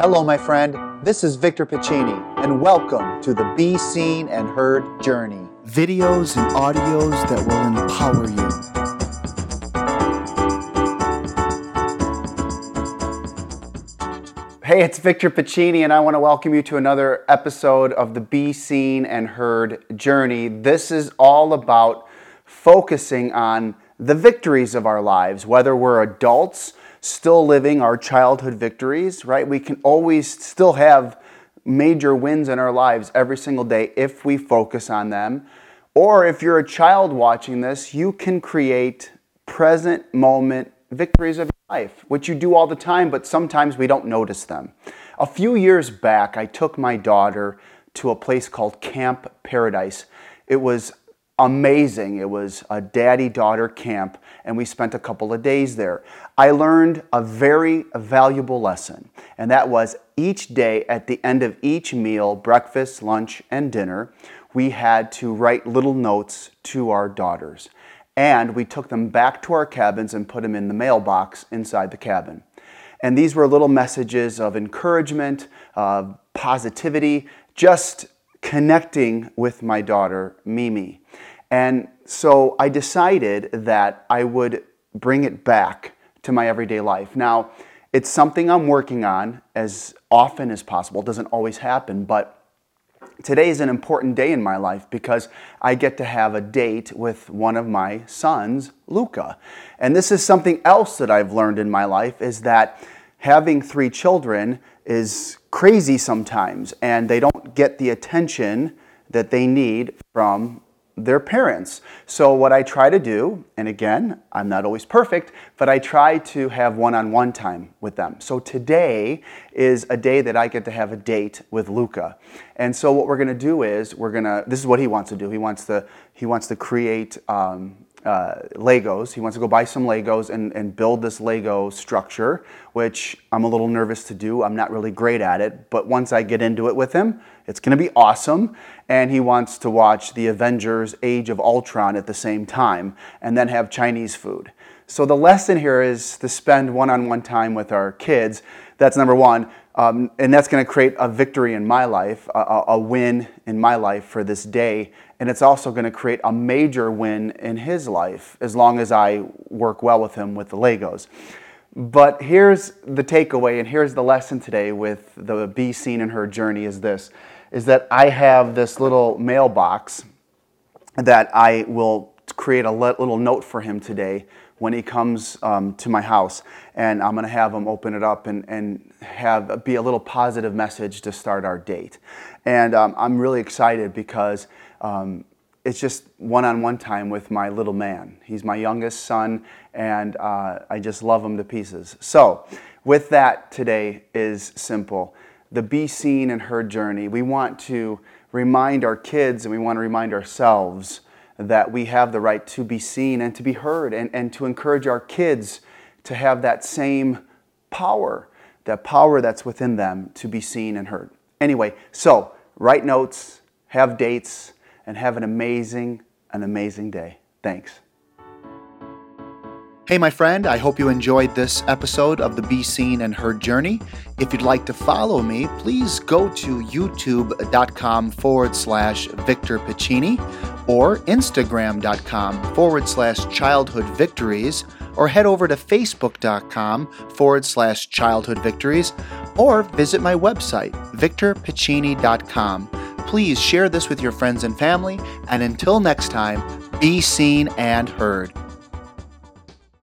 Hello, my friend. This is Victor Pacini, and welcome to the Be Seen and Heard Journey. Videos and audios that will empower you. Hey, it's Victor Pacini, and I want to welcome you to another episode of the Be Seen and Heard Journey. This is all about focusing on the victories of our lives, whether we're adults still living our childhood victories, right? We can always still have major wins in our lives every single day if we focus on them. Or if you're a child watching this, you can create present moment victories of your life, which you do all the time, but sometimes we don't notice them. A few years back, I took my daughter to a place called Camp Paradise. It was amazing. It was a daddy daughter camp, and we spent a couple of days there. I learned a very valuable lesson, and that was each day at the end of each meal breakfast, lunch, and dinner we had to write little notes to our daughters and we took them back to our cabins and put them in the mailbox inside the cabin. And these were little messages of encouragement, uh, positivity, just connecting with my daughter, Mimi. And so I decided that I would bring it back to my everyday life. Now, it's something I'm working on as often as possible. It doesn't always happen, but Today is an important day in my life because I get to have a date with one of my sons, Luca. And this is something else that I've learned in my life is that having three children is crazy sometimes and they don't get the attention that they need from their parents. So, what I try to do, and again, I'm not always perfect, but I try to have one on one time with them. So, today is a day that I get to have a date with Luca. And so, what we're to do is, we're to, this is what he wants to do. He wants to, he wants to create um, uh, Legos. He wants to go buy some Legos and, and build this Lego structure, which I'm a little nervous to do. I'm not really great at it, but once I get into it with him, it's going to be awesome. And he wants to watch the Avengers Age of Ultron at the same time and then have Chinese food. So the lesson here is to spend one on one time with our kids. That's number one. Um, and that's going to create a victory in my life, a, a, win in my life for this day. And it's also going to create a major win in his life as long as I work well with him with the Legos. But here's the takeaway, and here's the lesson today with the Be Seen and Heard journey is this is that I have this little mailbox that I will create a little note for him today when he comes um, to my house. And I'm going to have him open it up and, and have be a little positive message to start our date. And um, I'm really excited because um, it's just one on one time with my little man. He's my youngest son, and uh, I just love him to pieces. So, with that, today is simple the Be Seen and Heard journey. We want to remind our kids and we want to remind ourselves that we have the right to be seen and to be heard, and, and to encourage our kids to have that same power, that power that's within them to be seen and heard. Anyway, so write notes, have dates, and have an amazing, an amazing day. Thanks. Hey, my friend, I hope you enjoyed this episode of the Be Seen and Heard Journey. If you'd like to follow me, please go to youtube.com forward slash Victor Pacini or instagram.com forward slash childhood victories or head over to facebook.com forward slash childhood victories or visit my website, victorpacini.com. Please share this with your friends and family, and until next time, be seen and heard.